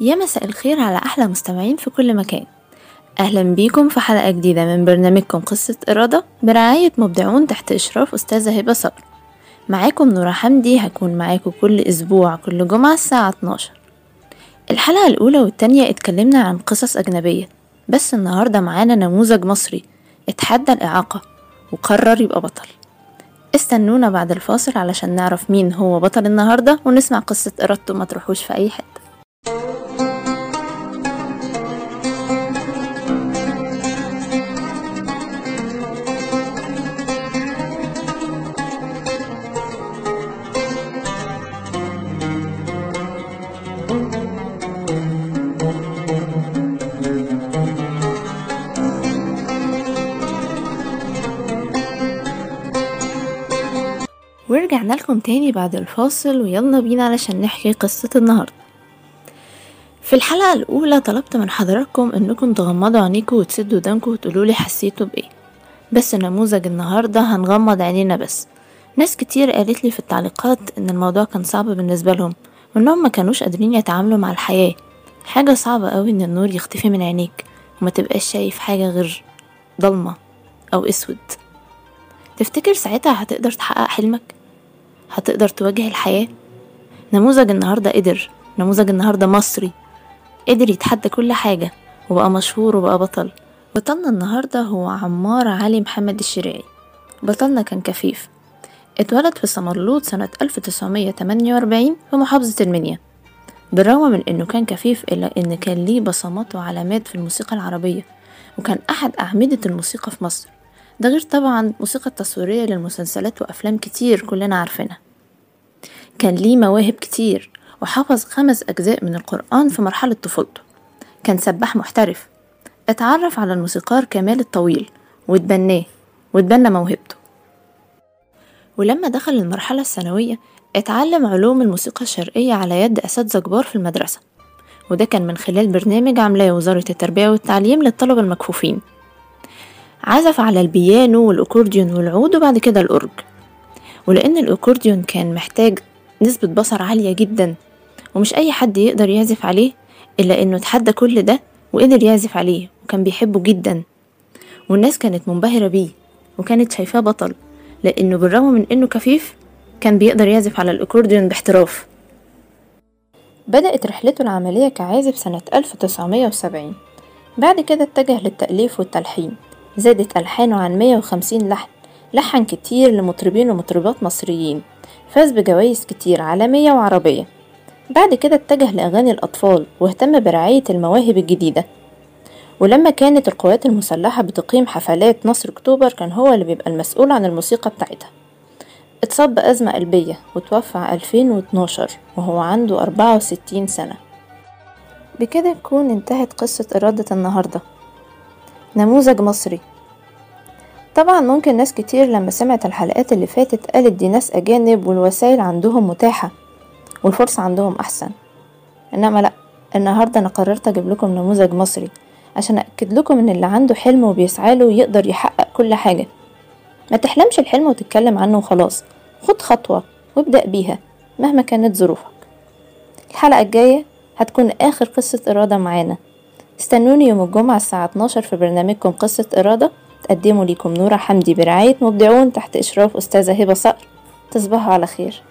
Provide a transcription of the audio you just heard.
يا مساء الخير على أحلى مستمعين في كل مكان. أهلا بيكم في حلقة جديدة من برنامجكم قصة إرادة برعاية مبدعون تحت إشراف أستاذة هبة صقر معاكم نورا حمدي هكون معاكم كل أسبوع كل جمعة الساعة 12 الحلقة الأولى والتانية اتكلمنا عن قصص أجنبية بس النهاردة معانا نموذج مصري اتحدى الإعاقة وقرر يبقى بطل. استنونا بعد الفاصل علشان نعرف مين هو بطل النهاردة ونسمع قصة إرادته ما تروحوش في أي حتة. ورجعنا لكم تاني بعد الفاصل ويلا بينا علشان نحكي قصة النهاردة. في الحلقة الأولى طلبت من حضراتكم إنكم تغمضوا عينيكم وتسدوا ودانكم وتقولولي حسيتوا بإيه. بس نموذج النهاردة هنغمض عينينا بس. ناس كتير قالت لي في التعليقات إن الموضوع كان صعب بالنسبة لهم وإنهم ما كانوش قادرين يتعاملوا مع الحياة. حاجة صعبة قوي إن النور يختفي من عينيك وما تبقاش شايف حاجة غير ضلمة أو أسود. تفتكر ساعتها هتقدر تحقق حلمك؟ هتقدر تواجه الحياة؟ نموذج النهاردة قدر نموذج النهاردة مصري. قدر يتحدى كل حاجة وبقى مشهور وبقى بطل. بطلنا النهاردة هو عمار علي محمد الشريعي بطلنا كان كفيف. اتولد في سمرلوط سنة 1948 في محافظة المنيا. بالرغم من إنه كان كفيف إلا إن كان ليه بصمات وعلامات في الموسيقى العربية وكان أحد أعمدة الموسيقى في مصر. ده غير طبعا موسيقى التصويرية للمسلسلات وأفلام كتير كلنا عارفينها. كان ليه مواهب كتير وحفظ خمس أجزاء من القرآن في مرحلة طفولته. كان سباح محترف. اتعرف على الموسيقار كمال الطويل واتبناه واتبنى موهبته. ولما دخل المرحلة الثانوية اتعلم علوم الموسيقى الشرقية على يد أساتذة كبار في المدرسة. وده كان من خلال برنامج عاملاه وزارة التربية والتعليم للطلبة المكفوفين. عزف على البيانو والأكورديون والعود وبعد كده الأورج. ولأن الأكورديون كان محتاج نسبة بصر عالية جدا ومش أي حد يقدر يعزف عليه إلا إنه تحدى كل ده وقدر يعزف عليه وكان بيحبه جدا. والناس كانت منبهرة بيه وكانت شايفاه بطل لأنه بالرغم من إنه كفيف كان بيقدر يعزف على الأكورديون باحتراف. بدأت رحلته العملية كعازف سنة 1970 بعد كده اتجه للتأليف والتلحين. زادت ألحانه عن 150 لحن لحن كتير لمطربين ومطربات مصريين. فاز بجوائز كتير عالمية وعربية. بعد كده اتجه لأغاني الأطفال واهتم برعاية المواهب الجديدة. ولما كانت القوات المسلحة بتقيم حفلات نصر أكتوبر كان هو اللي بيبقى المسؤول عن الموسيقى بتاعتها. اتصاب بأزمة قلبية وتوفى 2012 وهو عنده 64 سنة. بكده تكون انتهت قصة إرادة النهاردة. نموذج مصري. طبعا ممكن ناس كتير لما سمعت الحلقات اللي فاتت قالت دي ناس أجانب والوسائل عندهم متاحة والفرصة عندهم أحسن. إنما لأ النهاردة أنا قررت أجيب لكم نموذج مصري عشان أكد لكم إن اللي عنده حلم وبيسعاله يقدر يحقق كل حاجة. ما تحلمش الحلم وتتكلم عنه وخلاص. خد خطوة وابدأ بيها مهما كانت ظروفك. الحلقة الجاية هتكون آخر قصة إرادة معانا. استنوني يوم الجمعة الساعة 12 في برنامجكم قصة إرادة. تقدمه ليكم نورة حمدي برعاية مبدعون تحت إشراف أستاذة هبة صقر. تصبحوا على خير.